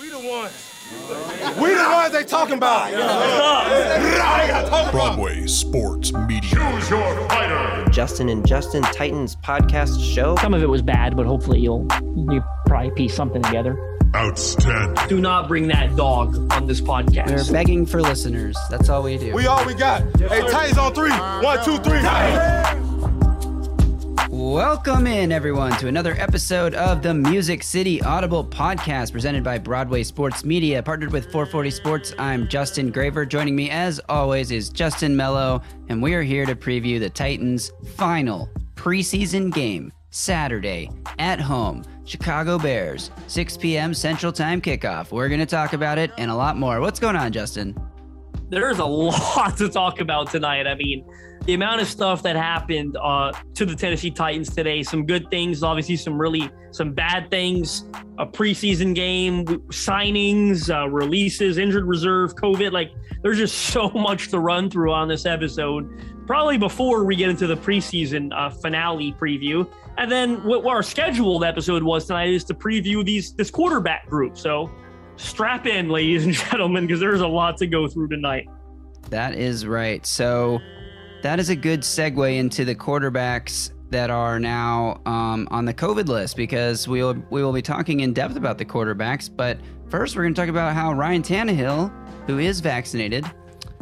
We the ones. We the ones they talking about. Broadway Sports Media. Choose your fighter. Justin and Justin Titans podcast show. Some of it was bad, but hopefully you'll you probably piece something together. Outstanding. Do not bring that dog on this podcast. We're begging for listeners. That's all we do. We all we got. Hey, Titans on three. One, two, three. Welcome in, everyone, to another episode of the Music City Audible podcast presented by Broadway Sports Media, partnered with 440 Sports. I'm Justin Graver. Joining me, as always, is Justin Melo, and we are here to preview the Titans' final preseason game Saturday at home. Chicago Bears, 6 p.m. Central Time kickoff. We're going to talk about it and a lot more. What's going on, Justin? There's a lot to talk about tonight. I mean, the amount of stuff that happened uh, to the Tennessee Titans today, some good things, obviously some really some bad things, a preseason game, signings, uh, releases, injured reserve, COVID. Like there's just so much to run through on this episode. Probably before we get into the preseason uh, finale preview, and then what our scheduled episode was tonight is to preview these this quarterback group. So strap in, ladies and gentlemen, because there's a lot to go through tonight. That is right. So that is a good segue into the quarterbacks that are now um, on the COVID list because we will we will be talking in depth about the quarterbacks. But first, we're going to talk about how Ryan Tannehill, who is vaccinated,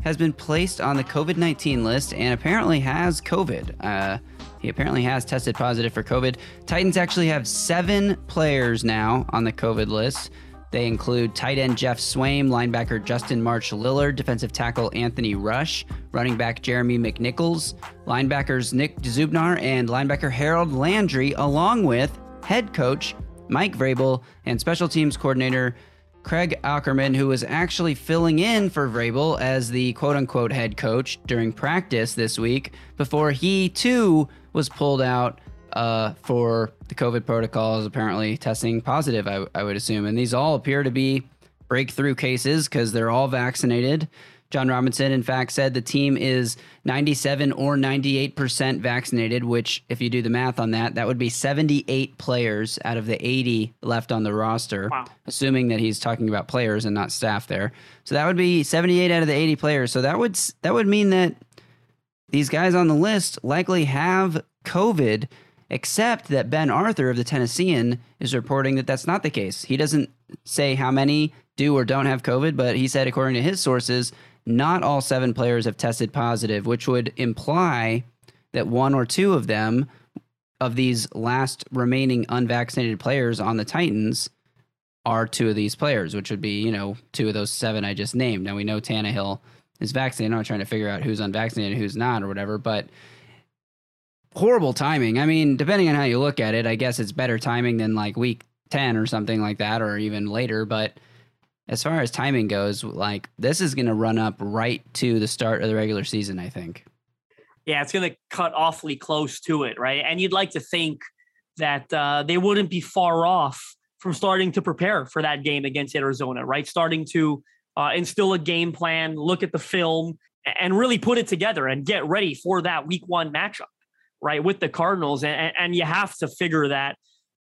has been placed on the COVID nineteen list and apparently has COVID. Uh, he apparently has tested positive for COVID. Titans actually have seven players now on the COVID list. They include tight end Geoff Swaim, linebacker Justin March Lillard, defensive tackle Anthony Rush, running back Jeremy McNichols, linebackers Nick Dzubnar, and linebacker Harold Landry, along with head coach Mike Vrabel and special teams coordinator Craig Aukerman, who was actually filling in for Vrabel as the quote unquote head coach during practice this week before he too was pulled out uh, for the COVID protocols, apparently testing positive, I, I would assume. And these all appear to be breakthrough cases because they're all vaccinated. Jon Robinson, in fact, said the team is 97 or 98% vaccinated, which, if you do the math on that, that would be 78 players out of the 80 left on the roster, wow. assuming that he's talking about players and not staff there. So that would be 78 out of the 80 players. So that would that would mean that these guys on the list likely have COVID except that Ben Arthur of the Tennessean is reporting that that's not the case. He doesn't say how many do or don't have COVID, but he said, according to his sources, not all seven players have tested positive, which would imply that one or two of them, of these last remaining unvaccinated players on the Titans, are two of these players, which would be, you know, two of those seven I just named. Now we know Tannehill is vaccinated. I'm trying to figure out who's unvaccinated and who's not or whatever, but horrible timing. I mean, depending on how you look at it, I guess it's better timing than like week 10 or something like that, or even later. But as far as timing goes, like this is going to run up right to the start of the regular season, I think. Yeah, it's going to cut awfully close to it, right? And you'd like to think that uh, they wouldn't be far off from starting to prepare for that game against Arizona, right? Starting to uh, instill a game plan, look at the film, and really put it together and get ready for that week one matchup right, with the Cardinals. And, and you have to figure that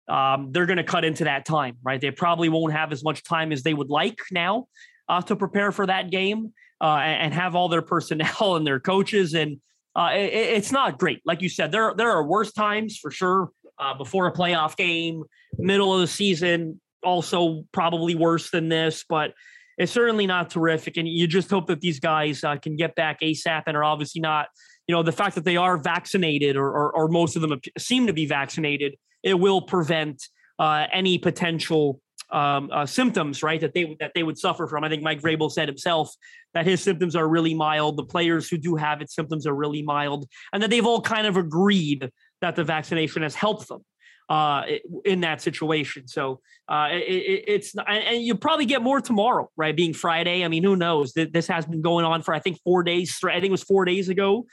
um, they're going to cut into that time, right? They probably won't have as much time as they would like now uh, to prepare for that game uh, and, have all their personnel and their coaches. And uh, it, it's not great. Like you said, there, there are worse times for sure uh, before a playoff game, middle of the season, also probably worse than this, but it's certainly not terrific. And you just hope that these guys uh, can get back ASAP and are obviously not you know the fact that they are vaccinated or, or, or most of them seem to be vaccinated it will prevent uh, any potential um, uh, symptoms right that they that they would suffer from i think mike vrabel said himself that his symptoms are really mild the players who do have it symptoms are really mild and that they've all kind of agreed that the vaccination has helped them uh, in that situation. So uh, it, it's and you probably get more tomorrow, right? Being Friday. I mean, who knows? This has been going on for I think four days. I think it was four days ago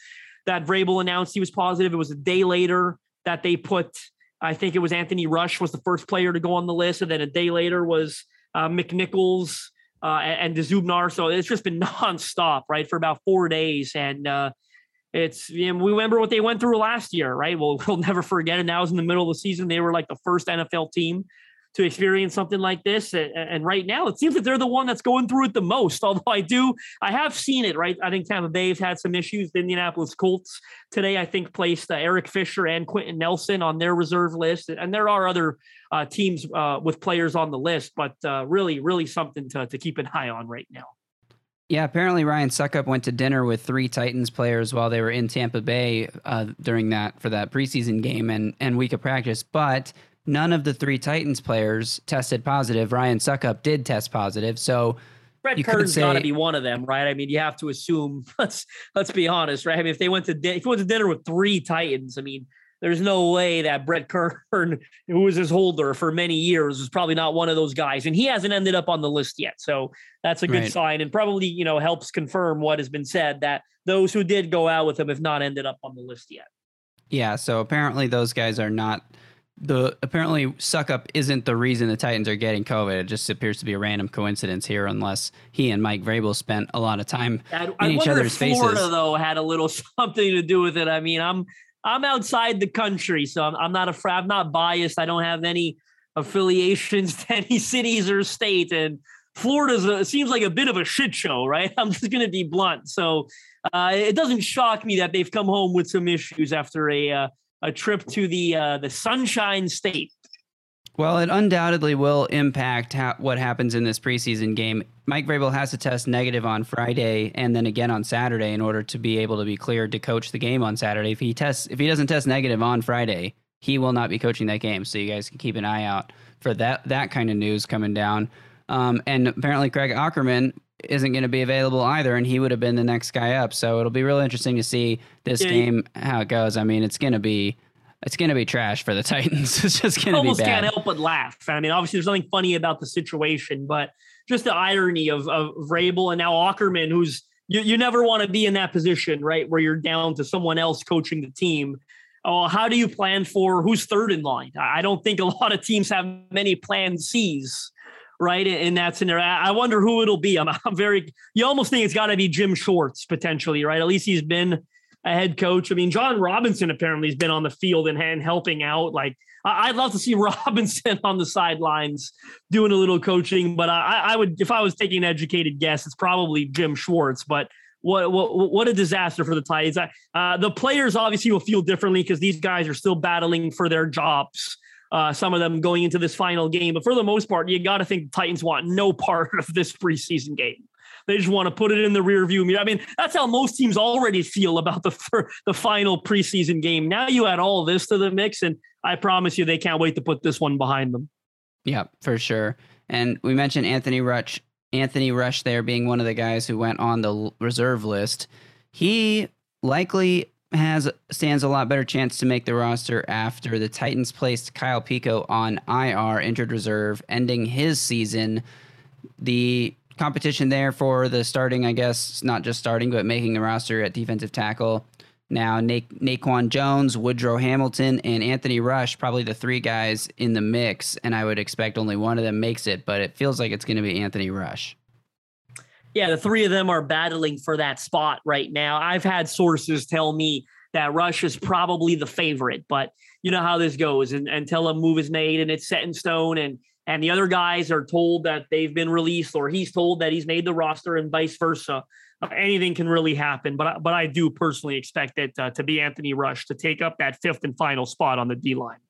that Vrabel announced he was positive. It was a day later that they put, I think it was Anthony Rush was the first player to go on the list. And then a day later was uh, McNichols uh, and, and Dzubnar. So it's just been nonstop, right, for about four days. And uh, it's, you know, we remember what they went through last year, right? Well, we'll never forget it. Now is in the middle of the season. They were like the first NFL team to experience something like this. And, and, right now, it seems that they're the one that's going through it the most. Although I do, I have seen it. Right, I think Tampa Bay's had some issues. The Indianapolis Colts today, I think, placed uh, Eric Fisher and Quenton Nelson on their reserve list, and there are other uh, teams uh, with players on the list. But uh, really, really something to to keep an eye on right now. Yeah, apparently Ryan Succop went to dinner with three Titans players while they were in Tampa Bay uh, during that for that preseason game and and week of practice, but none of the three Titans players tested positive. Ryan Succop did test positive, so Brett Kern's got to be one of them, right? I mean, you have to assume. Let's let's be honest, right? I mean, if they went to di- if you went to dinner with three Titans, I mean, there's no way that Brett Kern, who was his holder for many years, is probably not one of those guys, and he hasn't ended up on the list yet. So that's a good right. sign, and probably you know helps confirm what has been said that those who did go out with him have not ended up on the list yet. Yeah. So apparently those guys are not. The apparently Succop isn't the reason the Titans are getting COVID. It just appears to be a random coincidence here, unless he and Mike Vrabel spent a lot of time I, in I each other's if faces. Florida though had a little something to do with it. I mean, I'm I'm outside the country, so I'm, I'm not afraid. I'm not biased. I don't have any affiliations to any cities or state. And Florida seems like a bit of a shit show, right? I'm just going to be blunt. So uh, it doesn't shock me that they've come home with some issues after a uh, a trip to the uh, the Sunshine State. Well, it undoubtedly will impact ha- what happens in this preseason game. Mike Vrabel has to test negative on Friday and then again on Saturday in order to be able to be cleared to coach the game on Saturday. If he tests, if he doesn't test negative on Friday, he will not be coaching that game. So you guys can keep an eye out for that that kind of news coming down. Um, and apparently, Craig Aukerman isn't going to be available either, and he would have been the next guy up. So it'll be really interesting to see this yeah, game how it goes. I mean, it's going to be it's going to be trash for the Titans. it's just going to be bad. Almost can't help but laugh. I mean, obviously, there's nothing funny about the situation, but just the irony of of Vrabel and now Aukerman, who's you, you never want to be in that position, right, where you're down to someone else coaching the team. Oh, how do you plan for who's third in line? I don't think a lot of teams have many plan C's, right? In that scenario, I wonder who it'll be. I'm, I'm very. You almost think it's got to be Jim Schwartz potentially, right? At least he's been a head coach. I mean, Jon Robinson apparently has been on the field and, and helping out. Like, I'd love to see Robinson on the sidelines doing a little coaching, but I, I would, if I was taking an educated guess, it's probably Jim Schwartz. But what what what a disaster for the Titans. Uh, the players obviously will feel differently because these guys are still battling for their jobs. Uh, some of them going into this final game, but for the most part, you got to think Titans want no part of this preseason game. They just want to put it in the rear view mirror. I mean, that's how most teams already feel about the the final preseason game. Now you add all this to the mix, and I promise you, they can't wait to put this one behind them. Yeah, for sure. And we mentioned Anthony Rush. Anthony Rush there being one of the guys who went on the reserve list. He likely has stands a lot better chance to make the roster after the Titans placed Kyle Peko on IR injured reserve, ending his season. The competition there for the starting, I guess, not just starting, but making the roster at defensive tackle. Now, Na- Naquan Jones, Woodrow Hamilton, and Anthony Rush, probably the three guys in the mix. And I would expect only one of them makes it, but it feels like it's going to be Anthony Rush. Yeah, the three of them are battling for that spot right now. I've had sources tell me that Rush is probably the favorite, but you know how this goes and, until a move is made and it's set in stone and and the other guys are told that they've been released or he's told that he's made the roster and vice versa. Uh, anything can really happen, but but I do personally expect it uh, to be Anthony Rush to take up that fifth and final spot on the D line.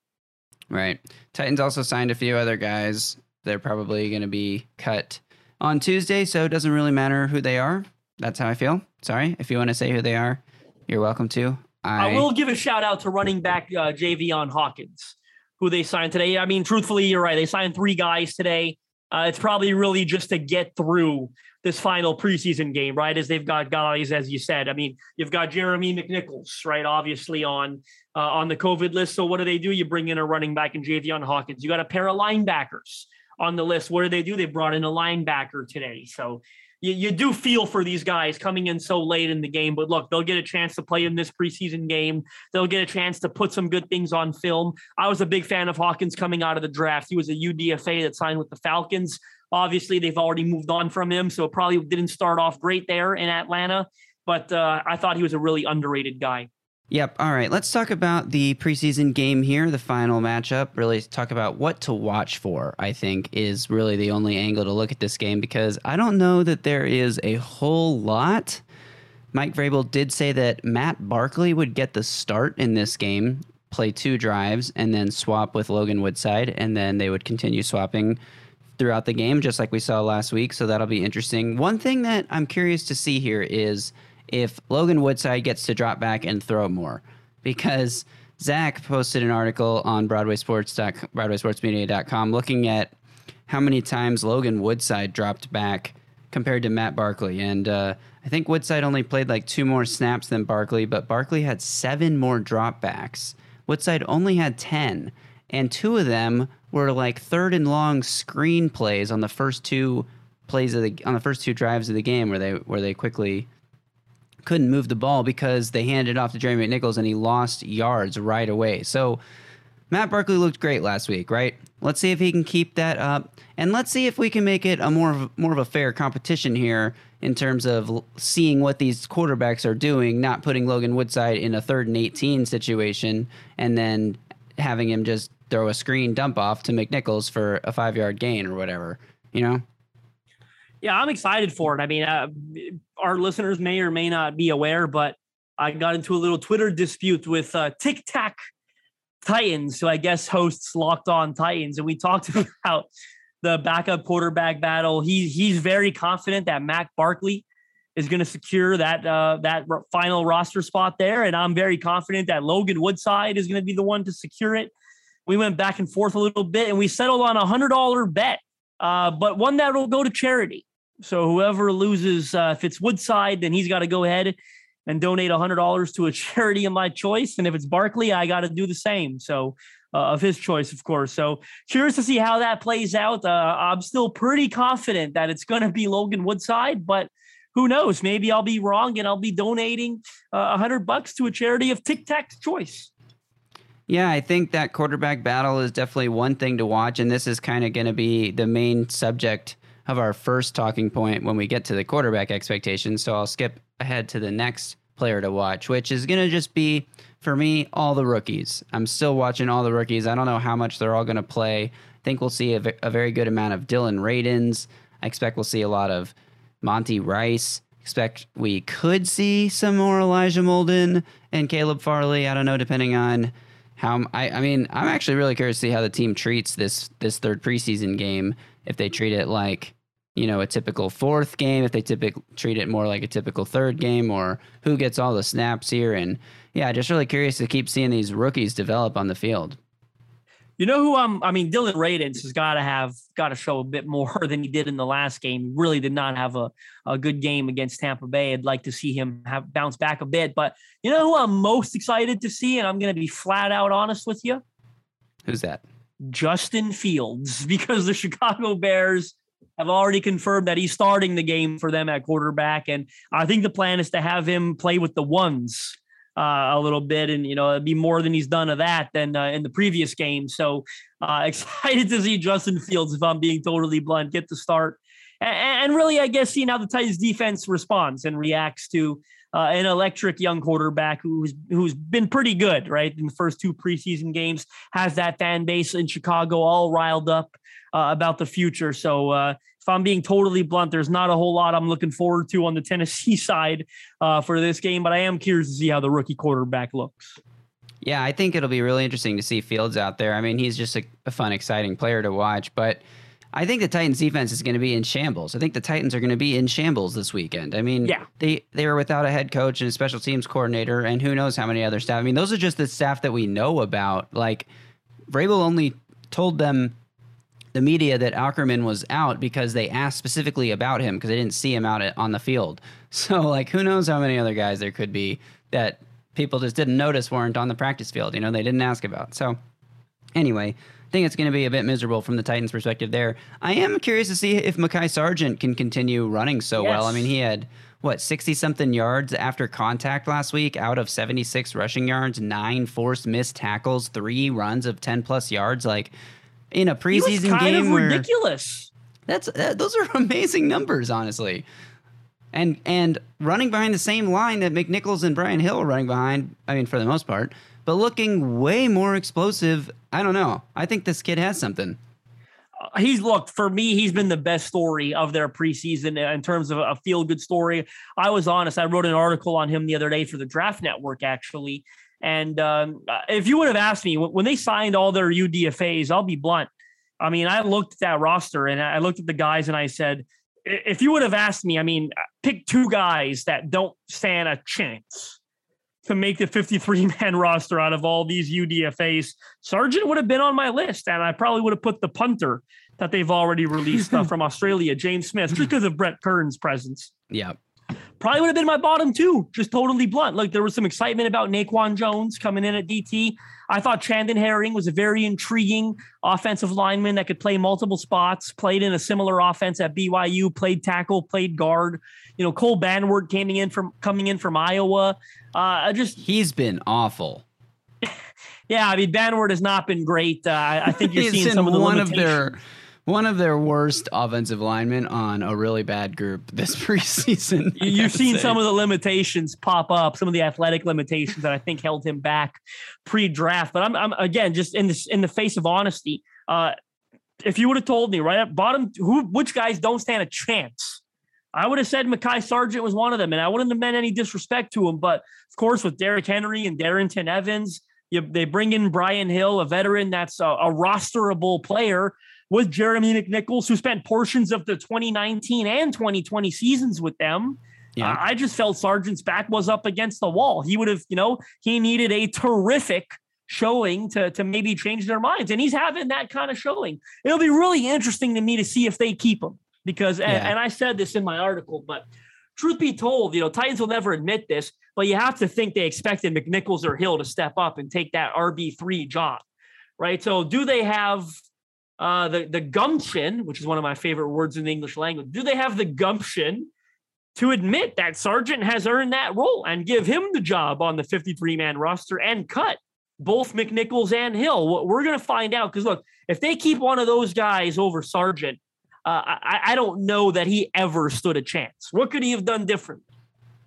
Right. Titans also signed a few other guys. They're probably going to be cut on Tuesday, so it doesn't really matter who they are. That's how I feel. Sorry, if you want to say who they are, you're welcome to. I, I will give a shout out to running back uh, Javian Hawkins who they signed today. I mean, truthfully, you're right. They signed three guys today. Uh, it's probably really just to get through this final preseason game, right? As they've got guys, as you said. I mean, you've got Jeremy McNichols, right? Obviously on uh, on the COVID list. So what do they do? You bring in a running back in Javian Hawkins. You got a pair of linebackers on the list. What do they do? They brought in a linebacker today. So you, you do feel for these guys coming in so late in the game. But look, they'll get a chance to play in this preseason game. They'll get a chance to put some good things on film. I was a big fan of Hawkins coming out of the draft. He was a UDFA that signed with the Falcons. Obviously, they've already moved on from him, so it probably didn't start off great there in Atlanta. But uh, I thought he was a really underrated guy. Yep. All right. Let's talk about the preseason game here, the final matchup. Really talk about what to watch for, I think, is really the only angle to look at this game because I don't know that there is a whole lot. Mike Vrabel did say that Matt Barkley would get the start in this game, play two drives, and then swap with Logan Woodside, and then they would continue swapping throughout the game, just like we saw last week. So that'll be interesting. One thing that I'm curious to see here is if Logan Woodside gets to drop back and throw more, because Zach posted an article on Broadway Sports BroadwaySportsMedia.com looking at how many times Logan Woodside dropped back compared to Matt Barkley, and uh, I think Woodside only played like two more snaps than Barkley, but Barkley had seven more dropbacks. Woodside only had ten, and two of them were like third and long screen plays on the first two plays of the on the first two drives of the game where they where they quickly couldn't move the ball because they handed it off to Jeremy McNichols and he lost yards right away. So Matt Barkley looked great last week, right? Let's see if he can keep that up, and let's see if we can make it a more of, more of a fair competition here in terms of seeing what these quarterbacks are doing, not putting Logan Woodside in a third and 18 situation, and then having him just throw a screen dump off to McNichols for a five yard gain or whatever, you know? Yeah, I'm excited for it. I mean, uh, our listeners may or may not be aware, but I got into a little Twitter dispute with uh, Tic Tac Titans, who I guess hosts Locked On Titans, and we talked about the backup quarterback battle. He he's very confident that Matt Barkley is going to secure that uh, that final roster spot there, and I'm very confident that Logan Woodside is going to be the one to secure it. We went back and forth a little bit, and we settled on a hundred dollar bet, uh, but one that will go to charity. So whoever loses, uh, if it's Woodside, then he's got to go ahead and donate a $100 to a charity of my choice. And if it's Barkley, I got to do the same. So uh, of his choice, of course. So curious to see how that plays out. Uh, I'm still pretty confident that it's going to be Logan Woodside, but who knows? Maybe I'll be wrong and I'll be donating uh, a uh, hundred bucks to a charity of Tic Tac's choice. Yeah, I think that quarterback battle is definitely one thing to watch, and this is kind of going to be the main subject of our first talking point when we get to the quarterback expectations. So I'll skip ahead to the next player to watch, which is going to just be, for me, all the rookies. I'm still watching all the rookies. I don't know how much they're all going to play. I think we'll see a, a very good amount of Dillon Radunz. I expect we'll see a lot of Monty Rice. Expect we could see some more Elijah Molden and Caleb Farley. I don't know, depending on how I, I mean, I'm actually really curious to see how the team treats this this third preseason game. If they treat it like you know, a typical fourth game, if they typically treat it more like a typical third game, or who gets all the snaps here. And yeah, just really curious to keep seeing these rookies develop on the field. You know who I'm, I mean Dillon Radunz has got to have got to show a bit more than he did in the last game. Really did not have a, a good game against Tampa Bay. I'd like to see him have bounce back a bit. But you know who I'm most excited to see, and I'm going to be flat out honest with you. Who's that? Justin Fields, because the Chicago Bears have already confirmed that he's starting the game for them at quarterback. And I think the plan is to have him play with the ones uh, a little bit, and you know, it'd be more than he's done of that than uh, in the previous game. So uh, excited to see Justin Fields, if I'm being totally blunt, get the start, and, and really, I guess seeing how the Titans defense responds and reacts to. Uh, an electric young quarterback who's who's been pretty good, right? In the first two preseason games, has that fan base in Chicago all riled up uh, about the future. So uh, if I'm being totally blunt, there's not a whole lot I'm looking forward to on the Tennessee side uh, for this game, but I am curious to see how the rookie quarterback looks. Yeah, I think it'll be really interesting to see Fields out there. I mean, he's just a, a fun, exciting player to watch, but. I think the Titans defense is going to be in shambles. I think the Titans are going to be in shambles this weekend. I mean, yeah. they they were without a head coach and a special teams coordinator, and who knows how many other staff. I mean, those are just the staff that we know about. Like, Vrabel only told them the media that Aukerman was out because they asked specifically about him because they didn't see him out on the field. So, like, who knows how many other guys there could be that people just didn't notice weren't on the practice field. You know, they didn't ask about. So, anyway, I think it's going to be a bit miserable from the Titans' perspective there. I am curious to see if Mekhi Sargent can continue running so yes. well. I mean, he had what 60 something yards after contact last week out of 76 rushing yards, nine forced missed tackles, three runs of 10 plus yards. Like in a preseason kind game of ridiculous. That's that, those are amazing numbers, honestly. and and running behind the same line that McNichols and Brian Hill are running behind. I mean, for the most part, but looking way more explosive. I don't know. I think this kid has something. Uh, he's looked for me he's been the best story of their preseason in terms of a feel good story i was honest i wrote an article on him the other day for the draft network actually and um, uh, if you would have asked me when they signed all their udfas i'll be blunt i mean i looked at that roster and i looked at the guys and i said if you would have asked me i mean uh, pick two guys that don't stand a chance to make the 53 man roster out of all these UDFAs. Sargent would have been on my list, and I probably would have put the punter that they've already released uh, from Australia, James Smith, just because of Brett Kern's presence. Yeah. Probably would have been my bottom two, just totally blunt. Like there was some excitement about Naquan Jones coming in at DT. I thought Chandon Herring was a very intriguing offensive lineman that could play multiple spots, played in a similar offense at BYU, played tackle, played guard. You know, Cole Banwart coming in from coming in from Iowa. Uh, just he's been awful. yeah, I mean Banwart has not been great. Uh, I think you're seeing some of the one of their one of their worst offensive linemen on a really bad group this preseason. You've seen say. some of the limitations pop up, some of the athletic limitations that I think held him back pre-draft. But I'm, I'm again just in this in the face of honesty. Uh, if you would have told me right at bottom who which guys don't stand a chance, I would have said Mekhi Sargent was one of them, and I wouldn't have meant any disrespect to him. But of course, with Derrick Henry and Darrynton Evans, you, they bring in Brian Hill, a veteran that's a, a rosterable player with Jeremy McNichols, who spent portions of the 2019 and 2020 seasons with them. Yeah. Uh, I just felt Sargent's back was up against the wall. He would have, you know, he needed a terrific showing to, to maybe change their minds. And he's having that kind of showing. It'll be really interesting to me to see if they keep him because, yeah. and, and I said this in my article, but truth be told, you know, Titans will never admit this, but you have to think they expected McNichols or Hill to step up and take that RB3 job, right? So do they have uh, the the gumption, which is one of my favorite words in the English language. Do they have the gumption to admit that Sargent has earned that role and give him the job on the 53 man roster and cut both McNichols and Hill? We're going to find out because look, if they keep one of those guys over Sargent, uh, I, I don't know that he ever stood a chance. What could he have done different?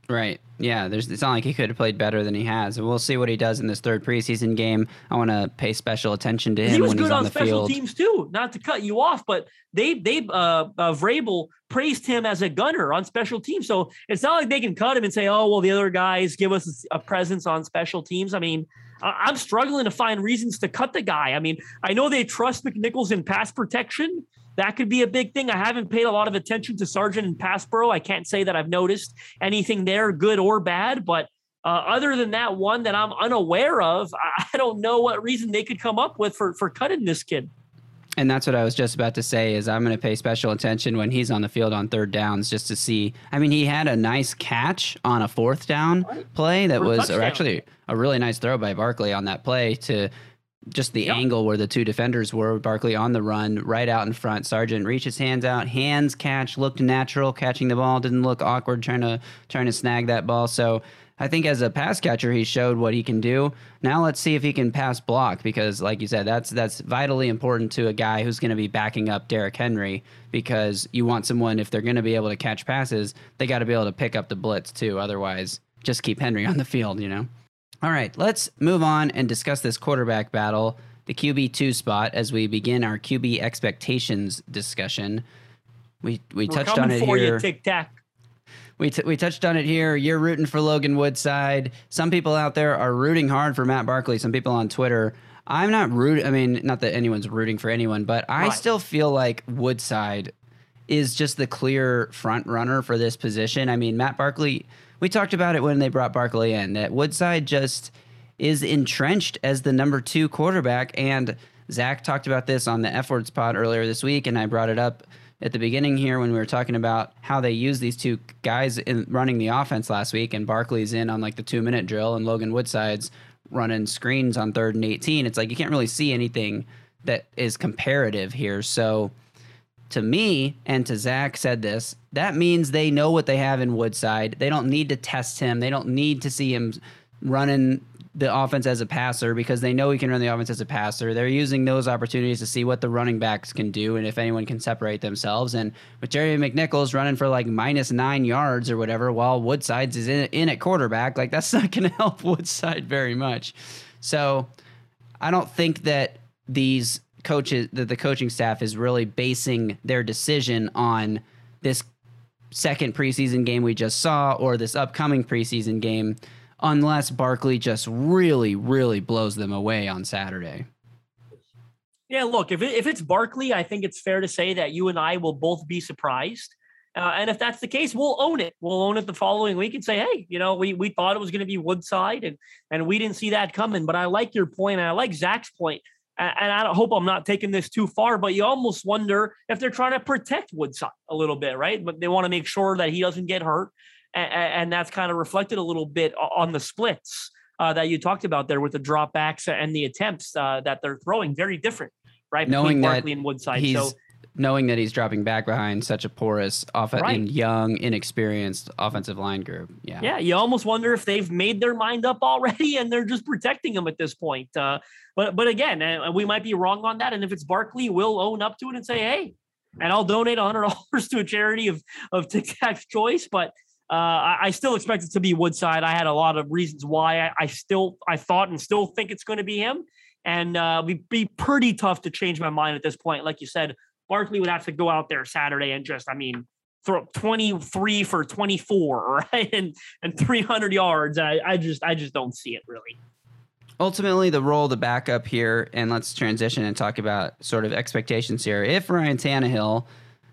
Right. Yeah. There's. It's not like he could have played better than he has. We'll see what he does in this third preseason game. I want to pay special attention to him he was when good he's on, on the special field. teams too. Not to cut you off, but they they uh, uh Vrabel praised him as a gunner on special teams. So it's not like they can cut him and say, oh well, the other guys give us a presence on special teams. I mean. I'm struggling to find reasons to cut the guy. I mean, I know they trust McNichols in pass protection, that could be a big thing. I haven't paid a lot of attention to Sargent and pass pro. I can't say that I've noticed anything there, good or bad. But uh, other than that one that I'm unaware of, I don't know what reason they could come up with for for cutting this kid. And that's what I was just about to say is I'm going to pay special attention when he's on the field on third downs just to see. I mean, he had a nice catch on a fourth down play that was actually a really nice throw by Barkley on that play to just the angle where the two defenders were. Barkley on the run, right out in front. Sargent reaches hands out, hands catch, looked natural, catching the ball, didn't look awkward trying to trying to snag that ball. So I think as a pass catcher, he showed what he can do. Now let's see if he can pass block because, like you said, that's that's vitally important to a guy who's going to be backing up Derrick Henry because you want someone if they're going to be able to catch passes, they got to be able to pick up the blitz too. Otherwise, just keep Henry on the field, you know. All right, let's move on and discuss this quarterback battle, the QB2 spot, as we begin our QB expectations discussion. We we We're touched on it for here. You, tic tac. We, t- we touched on it here. You're rooting for Logan Woodside. Some people out there are rooting hard for Matt Barkley. Some people on Twitter. I'm not rooting. I mean, not that anyone's rooting for anyone, but I right. still feel like Woodside is just the clear front runner for this position. I mean, Matt Barkley we talked about it when they brought Barkley in that Woodside just is entrenched as the number two quarterback. And Zach talked about this on the F Words pod earlier this week, and I brought it up at the beginning here when we were talking about how they use these two guys in running the offense last week, and Barkley's in on like the two minute drill, and Logan Woodside's running screens on third and 18. It's like you can't really see anything that is comparative here. So to me and to Zach said this, that means they know what they have in Woodside. They don't need to test him. They don't need to see him running the offense as a passer because they know he can run the offense as a passer. They're using those opportunities to see what the running backs can do and if anyone can separate themselves. And with Jerry McNichols running for like minus nine yards or whatever, while Woodside's is in, in at quarterback, like that's not going to help Woodside very much. So I don't think that these coaches, that the coaching staff is really basing their decision on this second preseason game we just saw or this upcoming preseason game unless Barkley just really, really blows them away on Saturday. Yeah, look, if, it, if it's Barkley, I think it's fair to say that you and I will both be surprised. Uh, and if that's the case, we'll own it. We'll own it the following week and say, hey, you know, we, we thought it was going to be Woodside and, and we didn't see that coming. But I like your point, and I like Zach's point. And, I hope I'm not taking this too far, but you almost wonder if they're trying to protect Woodside a little bit, right? But they want to make sure that he doesn't get hurt and, and that's kind of reflected a little bit on the splits uh, that you talked about there with the dropbacks and the attempts uh, that they're throwing. Very different, right? Knowing Between Barkley and Woodside. So knowing that he's dropping back behind such a porous, off- Right. young, inexperienced offensive line group. Yeah. yeah, you almost wonder if they've made their mind up already and they're just protecting him at this point. Uh, but but again, uh, we might be wrong on that. And if it's Barkley, we'll own up to it and say, hey, and I'll donate hundred dollars to a charity of of Tic Tac's choice. But uh, I, I still expect it to be Woodside. I had a lot of reasons why I, I still I thought and still think it's going to be him, and uh, it'd be pretty tough to change my mind at this point. Like you said, Barkley would have to go out there Saturday and just, I mean, throw 23 for 24, right, and and 300 yards. I, I just I just don't see it really. ultimately the role of the backup here, and let's transition and talk about sort of expectations here. If Ryan Tannehill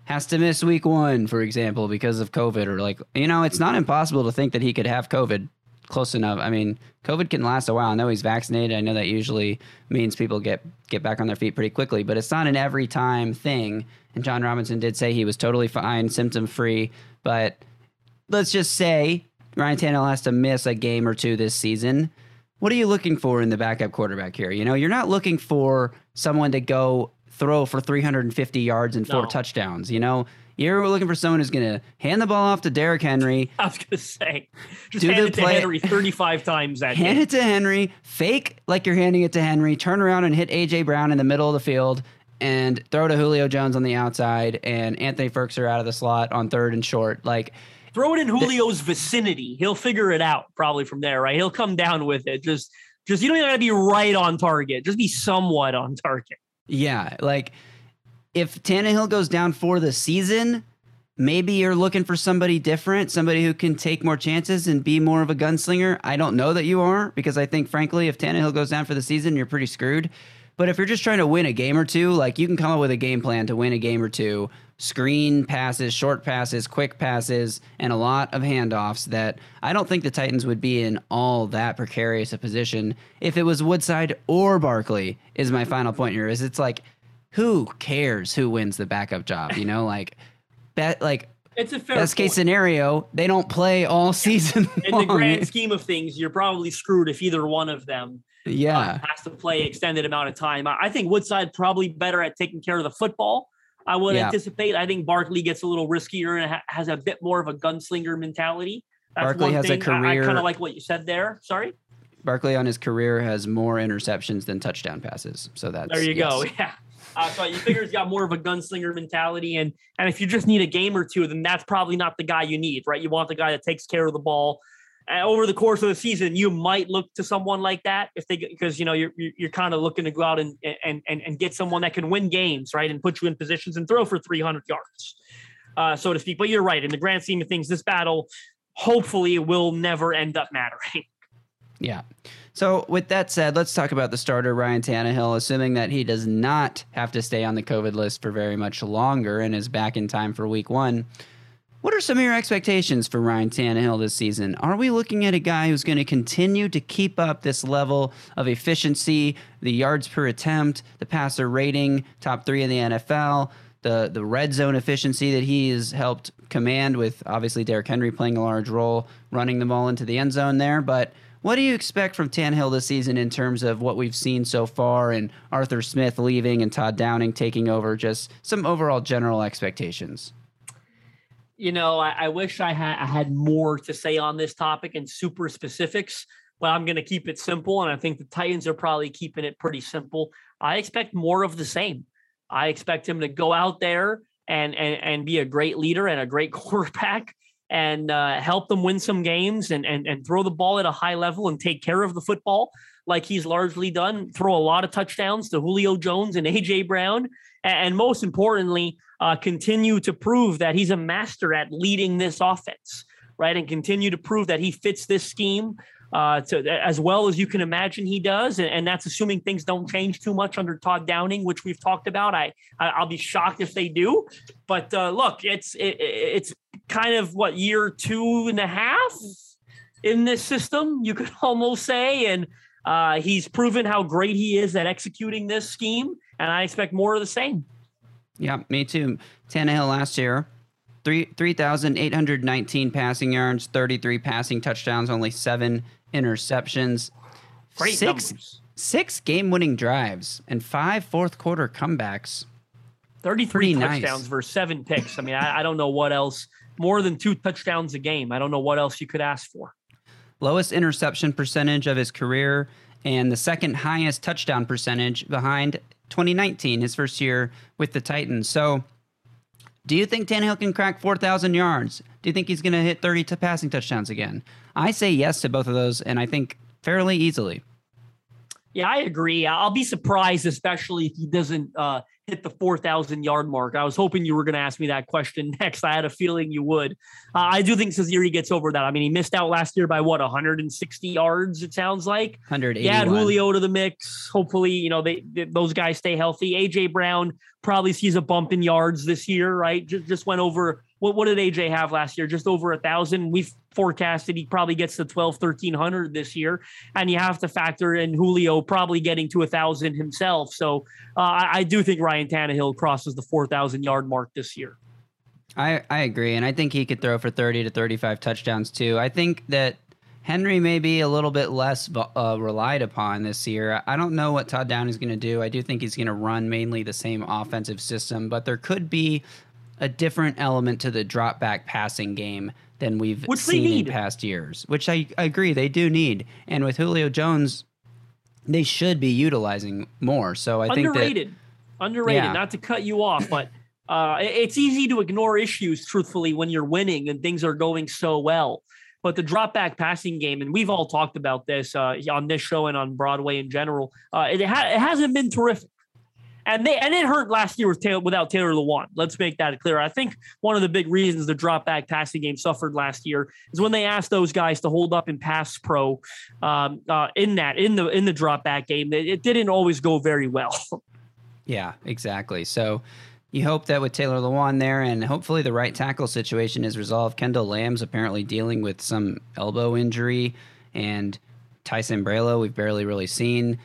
has to miss week one, for example, because of COVID, or like, you know, it's not impossible to think that he could have COVID close enough. I mean, COVID can last a while. I know he's vaccinated. I know that usually means people get get back on their feet pretty quickly, but it's not an every time thing. And Jon Robinson did say he was totally fine, symptom free. But let's just say Ryan Tannehill has to miss a game or two this season. What are you looking for in the backup quarterback here? You know, you're not looking for someone to go throw for 350 yards and four No. touchdowns. You know, you're looking for someone who's going to hand the ball off to Derrick Henry, I was gonna say, just Do hand the it to play- Henry 35 times that hand game. it to Henry, fake like you're handing it to Henry, turn around and hit AJ Brown in the middle of the field, and throw to Julio Jones on the outside, and Anthony Firkser out of the slot on third and short. Like, Throw it in Julio's vicinity. He'll figure it out probably from there, right? He'll come down with it. Just just you don't even gotta be right on target. Just be somewhat on target. Yeah, like if Tannehill goes down for the season, maybe you're looking for somebody different, somebody who can take more chances and be more of a gunslinger. I don't know that you are because I think, frankly, if Tannehill goes down for the season, you're pretty screwed. But if you're just trying to win a game or two, like you can come up with a game plan to win a game or two, screen passes, short passes, quick passes, and a lot of handoffs that I don't think the Titans would be in all that precarious a position if it was Woodside or Barkley, is my final point here. Is it's like, who cares who wins the backup job? You know, like bet like It's a fair best case scenario, they don't play all season. In the grand scheme of things, you're probably screwed if either one of them uh, yeah. has to play extended amount of time. I I think Woodside probably better at taking care of the football. I would Yeah. anticipate. I think Barkley gets a little riskier and ha- has a bit more of a gunslinger mentality. That's Barkley one has a thing. I- I, kind of like what you said there. Sorry. Barkley on his career has more interceptions than touchdown passes. So that's There you go. Yeah. Uh, so you figure he's got more of a gunslinger mentality, and and if you just need a game or two, then that's probably not the guy you need, right? You want the guy that takes care of the ball. Uh, over the course of the season, you might look to someone like that if they because you know you're you're, you're kind of looking to go out and, and and and get someone that can win games, right, and put you in positions and throw for 300 yards, uh, so to speak. But you're right in the grand scheme of things, this battle hopefully will never end up mattering. Yeah. So with that said, let's talk about the starter Ryan Tannehill. Assuming that he does not have to stay on the COVID list for very much longer and is back in time for Week One. What are some of your expectations for Ryan Tannehill this season? Are we looking at a guy who's going to continue to keep up this level of efficiency, the yards per attempt, the passer rating, top three in the NFL, the the red zone efficiency that he has helped command with obviously Derrick Henry playing a large role, running the ball into the end zone there. But what do you expect from Tannehill this season in terms of what we've seen so far and Arthur Smith leaving and Todd Downing taking over? Just some overall general expectations. you know, I, I wish I had I had more to say on this topic and super specifics. but I'm going to keep it simple. And I think the Titans are probably keeping it pretty simple. I expect more of the same. I expect him to go out there and and, and be a great leader and a great quarterback and uh, help them win some games and, and and throw the ball at a high level and take care of the football like he's largely done. Throw a lot of touchdowns to Julio Jones and AJ Brown, and, most importantly, uh, continue to prove that he's a master at leading this offense, right? And continue to prove that he fits this scheme uh, to as well as you can imagine he does, and, and, that's assuming things don't change too much under Todd Downing, which we've talked about. I, I will be shocked if they do, but uh, look, it's it, it's kind of what year two and a half in this system, you could almost say, and uh, he's proven how great he is at executing this scheme, and I expect more of the same. Yeah, me too. Tannehill last year, three three thousand eight hundred nineteen passing yards, thirty three passing touchdowns, only seven interceptions. Great six numbers. six game winning drives and five fourth quarter comebacks. 33 touchdowns nice. versus seven picks. I mean, I, I don't know what else. More than two touchdowns a game. I don't know what else you could ask for. Lowest interception percentage of his career and the second highest touchdown percentage behind 2019, his first year with the Titans. So, do you think Tannehill can crack 4,000 yards? Do you think he's going to hit 30 to passing touchdowns again? I say yes to both of those, and I think fairly easily. Yeah, I agree. I'll be surprised, especially if he doesn't uh, hit the 4,000 yard mark. I was hoping you were going to ask me that question next. I had a feeling you would. Uh, I do think Cesiri gets over that. I mean, he missed out last year by what, 160 yards, it sounds like. 180. Yeah, Julio to the mix. Hopefully, you know, they, they, those guys stay healthy. AJ Brown probably sees a bump in yards this year, right? Just, just went over what, what did AJ have last year? Just over a thousand. We've forecasted he probably gets to 12, 1300 this year. And you have to factor in Julio probably getting to a thousand himself. So uh, I, I, do think Ryan Tannehill crosses the 4,000 yard mark this year. I, I agree. And I think he could throw for 30 to 35 touchdowns too. I think that Henry may be a little bit less uh, relied upon this year. I don't know what Todd Down is going to do. I do think he's going to run mainly the same offensive system, but there could be a different element to the drop back passing game than we've which seen in past years, which I, I agree they do need. And with Julio Jones, they should be utilizing more. So I underrated. think that underrated. Yeah. Not to cut you off, but uh, it's easy to ignore issues, truthfully, when you're winning and things are going so well. But the drop back passing game, and we've all talked about this uh, on this show and on Broadway in general, uh, it, ha- it hasn't been terrific and they and it hurt last year with Taylor, without Taylor Lewan. Let's make that clear. I think one of the big reasons the drop back passing game suffered last year is when they asked those guys to hold up in pass pro um, uh, in that in the in the drop back game. It, it didn't always go very well. yeah, exactly. So you hope that with Taylor Lewan there, and hopefully the right tackle situation is resolved. Kendall Lamm's apparently dealing with some elbow injury, and Ty Sambrailo we've barely really seen.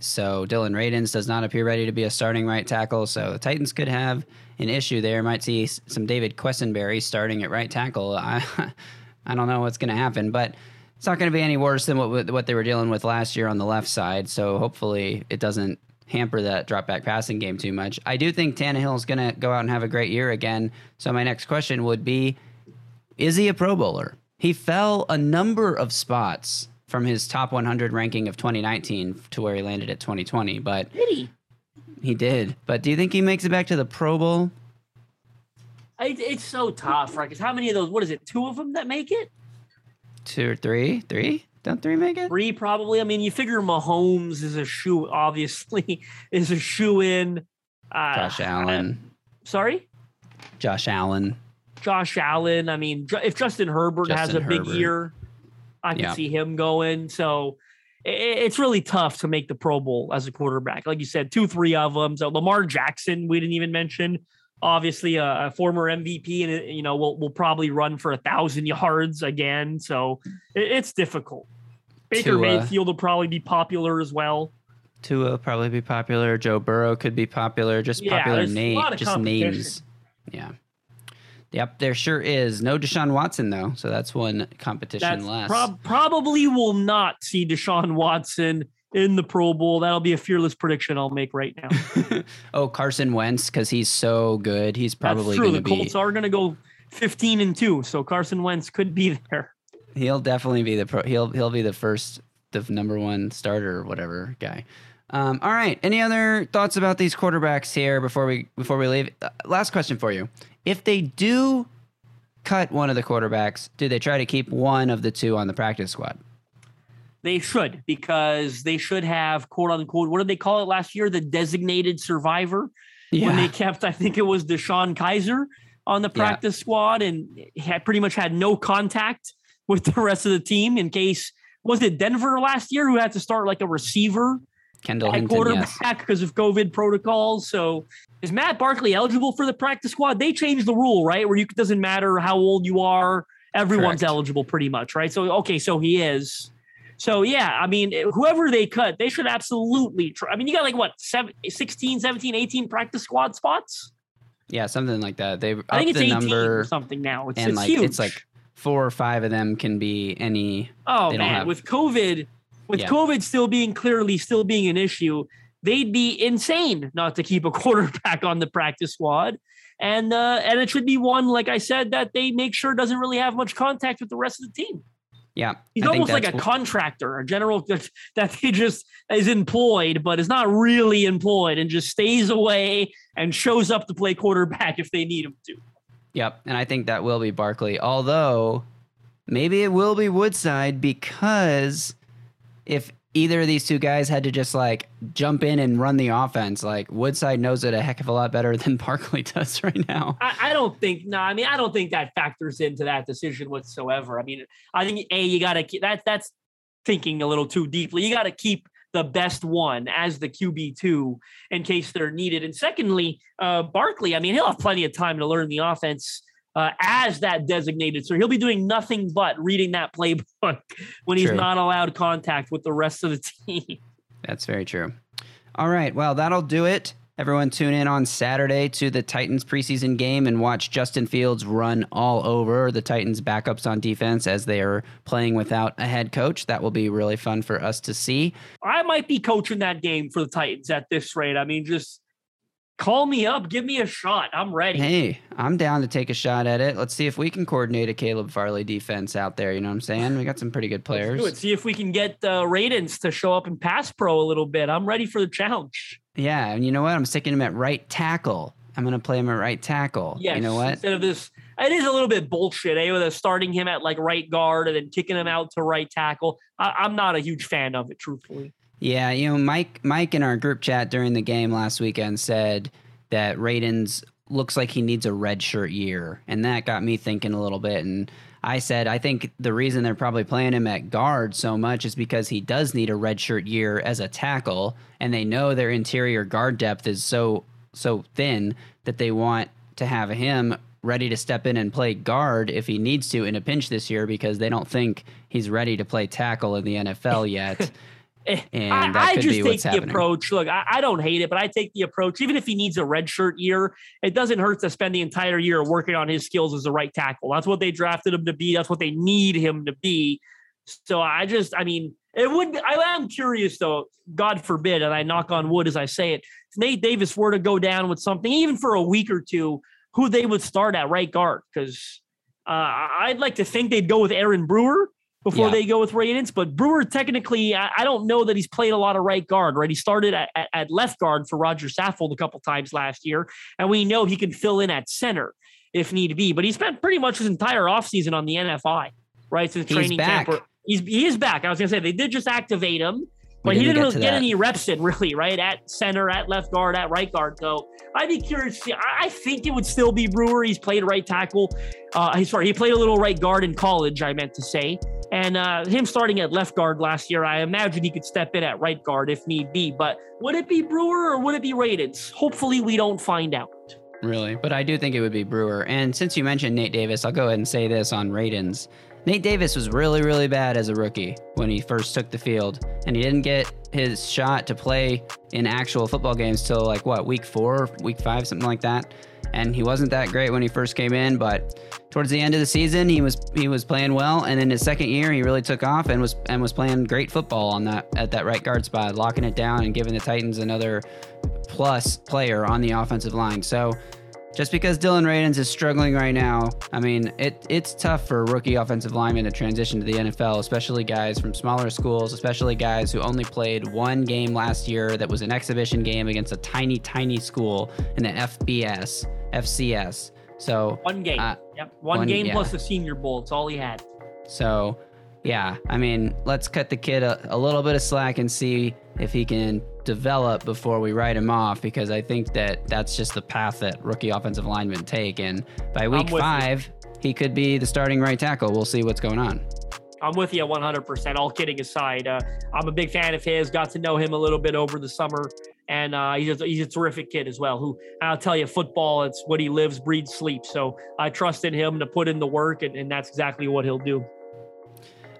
So Dillon Radunz does not appear ready to be a starting right tackle. So the Titans could have an issue there. Might see some David Quessenberry starting at right tackle. I, I don't know what's going to happen, but it's not going to be any worse than what what they were dealing with last year on the left side. So hopefully it doesn't hamper that drop back passing game too much. I do think Tannehill is going to go out and have a great year again. So my next question would be: Is he a Pro Bowler? He fell a number of spots from his top 100 ranking of 2019 to where he landed at 2020. But did he? He did. But do you think he makes it back to the Pro Bowl? I, it's so tough, right? Because how many of those? What is it? Two of them that make it? Two or three? Three? Don't three make it? Three probably. I mean, you figure Mahomes is a shoe. Obviously, is a shoe in. Uh, Josh Allen. Uh, sorry. Josh Allen. Josh Allen. I mean, if Justin Herbert Justin has a Herbert. big year, I can yeah. see him going. So it's really tough to make the Pro Bowl as a quarterback. Like you said, two, three of them. So Lamar Jackson, we didn't even mention. Obviously, a, a former MVP, and you know will will probably run for a thousand yards again. So it, it's difficult. Baker Tua. Mayfield will probably be popular as well. Tua will probably be popular. Joe Burrow could be popular. Just yeah, popular names, just names. Yeah. Yep, there sure is. No Deshaun Watson though, so that's one competition that's less. Prob- probably will not see Deshaun Watson in the Pro Bowl. That'll be a fearless prediction I'll make right now. oh, Carson Wentz because he's so good. He's probably going to be. The Colts are going to go 15 and two, so Carson Wentz could be there. He'll definitely be the pro. He'll he'll be the first the number one starter or whatever guy. Um, all right. Any other thoughts about these quarterbacks here before we before we leave? Uh, last question for you: If they do cut one of the quarterbacks, do they try to keep one of the two on the practice squad? They should because they should have quote unquote what did they call it last year? The designated survivor. When they kept, I think it was DeShone Kizer on the Yeah. practice squad and had pretty much had no contact with the rest of the team in case was it Denver last year who had to start like a receiver Kendall at Hinton, quarterback yes. because of COVID protocols. So is Matt Barkley eligible for the practice squad? They changed the rule, right? Where you it doesn't matter how old you are, everyone's Correct. eligible pretty much, right? So okay, so he is. So yeah, I mean, whoever they cut, they should absolutely try. I mean, you got like what, seven, 16, 17, 18 practice squad spots? Yeah, something like that. They I think it's the 18 number, or something now. It's, and it's like huge. it's like four or five of them can be any. Oh They don't man, have- with COVID, with Yeah. COVID still being clearly still being an issue, they'd be insane not to keep a quarterback on the practice squad. And uh, and it should be one, like I said, that they make sure doesn't really have much contact with the rest of the team. Yeah, He's I almost like a wh- contractor, a general that, that he just is employed, but is not really employed and just stays away and shows up to play quarterback if they need him to. Yep, and I think that will be Barkley. Although maybe it will be Woodside because if either of these two guys had to just like jump in and run the offense, like Woodside knows it a heck of a lot better than Barkley does right now. I, I don't think no. I mean, I don't think that factors into that decision whatsoever. I mean, I think a you got to keep that. That's thinking a little too deeply. You got to keep the best one as the QB two in case they're needed. And secondly, uh, Barkley. I mean, he'll have plenty of time to learn the offense. Uh, as that designated, so he'll be doing nothing but reading that playbook when he's True. not allowed contact with the rest of the team. That's very true. All right. Well, that'll do it. Everyone tune in on Saturday to the Titans preseason game and watch Justin Fields run all over the Titans backups on defense as they are playing without a head coach. That will be really fun for us to see. I might be coaching that game for the Titans at this rate. I mean, just call me up, give me a shot. I'm ready. Hey, I'm down to take a shot at it. Let's see if we can coordinate a Caleb Farley defense out there. You know what I'm saying? We got some pretty good players. Let's do it. See if we can get uh, Radunz to show up in pass pro a little bit. I'm ready for the challenge. Yeah, and you know what? I'm sticking him at right tackle. I'm gonna play him at right tackle. Yes. You know what? Instead of this, it is a little bit bullshit. Eh, with starting him at like right guard and then kicking him out to right tackle. I, I'm not a huge fan of it, truthfully. Yeah, you know, Mike Mike in our group chat during the game last weekend said that Radunz looks like he needs a red shirt year, and that got me thinking a little bit. And I said I think the reason they're probably playing him at guard so much is because he does need a red shirt year as a tackle, and they know their interior guard depth is so so thin that they want to have him ready to step in and play guard if he needs to in a pinch this year because they don't think he's ready to play tackle in the NFL yet. Eh, And I, I just take the happening. approach. Look, I, I don't hate it, but I take the approach. Even if he needs a red shirt year, it doesn't hurt to spend the entire year working on his skills as a right tackle. That's what they drafted him to be. That's what they need him to be. So I just, I mean, it would. I am curious though. God forbid, and I knock on wood as I say it. If Nate Davis were to go down with something, even for a week or two, who they would start at right guard? Because uh, I'd like to think they'd go with Aaron Brewer before Yeah. they go with Radunz. But Brewer, technically, I, I don't know that he's played a lot of right guard, right? He started at, at, at left guard for Rodger Saffold a couple times last year, and we know he can fill in at center if need be. But he spent pretty much his entire offseason on the NFI, right? Since He's training back. camp. He's, he is back. I was going to say they did just activate him. But he didn't get really get that. any reps in, really, right? At center, at left guard, at right guard. So I'd be curious. to see. I think it would still be Brewer. He's played right tackle. Uh, he's sorry, he played a little right guard in college. I meant to say, and uh, him starting at left guard last year, I imagine he could step in at right guard if need be. But would it be Brewer or would it be Radunz? Hopefully, we don't find out. Really, but I do think it would be Brewer. And since you mentioned Nate Davis, I'll go ahead and say this on Radunz. Nate Davis was really, really bad as a rookie when he first took the field, and he didn't get his shot to play in actual football games till like what week four, week five, something like that. And he wasn't that great when he first came in, but towards the end of the season, he was he was playing well. And in his second year, he really took off and was and was playing great football on that at that right guard spot, locking it down and giving the Titans another plus player on the offensive line. So just because Dillon Radunz is struggling right now, I mean, it it's tough for rookie offensive linemen to transition to the NFL, especially guys from smaller schools, especially guys who only played one game last year that was an exhibition game against a tiny, tiny school in the FBS, FCS. So One game. Uh, yep. One, one- game yeah. plus the Senior Bowl. It's all he had. So, yeah, I mean, let's cut the kid a, a little bit of slack and see if he can develop before we write him off because I think that that's just the path that rookie offensive linemen take. And by week with you. five, he could be the starting right tackle. We'll see what's going on. I'm with you 100%. All kidding aside, uh, I'm a big fan of his. Got to know him a little bit over the summer, and uh, he's a, he's a terrific kid as well. Who I'll tell you, football it's what he lives, breathes, sleeps. So I trust in him to put in the work, and, and that's exactly what he'll do.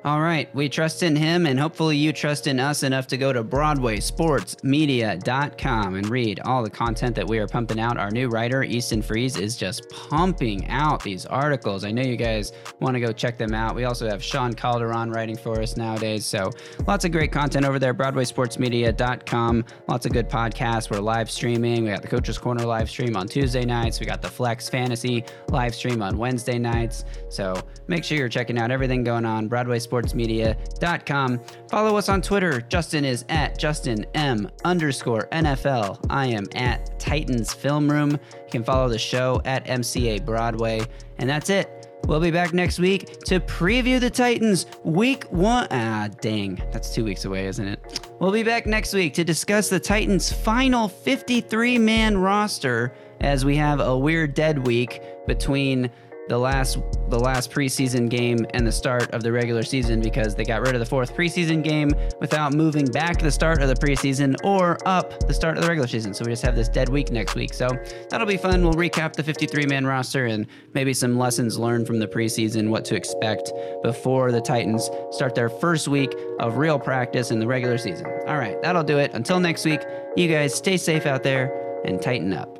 All right, we trust in him, and hopefully you trust in us enough to go to BroadwaySportsMedia.com and read all the content that we are pumping out. Our new writer, Easton Freeze, is just pumping out these articles. I know you guys want to go check them out. We also have Sean Calderon writing for us nowadays, so lots of great content over there. BroadwaySportsMedia.com. Lots of good podcasts. We're live streaming. We got the Coaches Corner live stream on Tuesday nights. We got the Flex Fantasy live stream on Wednesday nights. So make sure you're checking out everything going on. BroadwaySportsMedia.com. Follow us on Twitter. Justin is at Justin M underscore NFL. I am at Titans Film Room. You can follow the show at MCA Broadway. And that's it. We'll be back next week to preview the Titans week one. Ah, dang. That's two weeks away, isn't it? We'll be back next week to discuss the Titans' final 53 man roster as we have a weird dead week between the last the last preseason game and the start of the regular season because they got rid of the fourth preseason game without moving back the start of the preseason or up the start of the regular season. So we just have this dead week next week. So that'll be fun. We'll recap the 53 man roster and maybe some lessons learned from the preseason, what to expect before the Titans start their first week of real practice in the regular season. All right, that'll do it. Until next week, you guys stay safe out there and Titan up.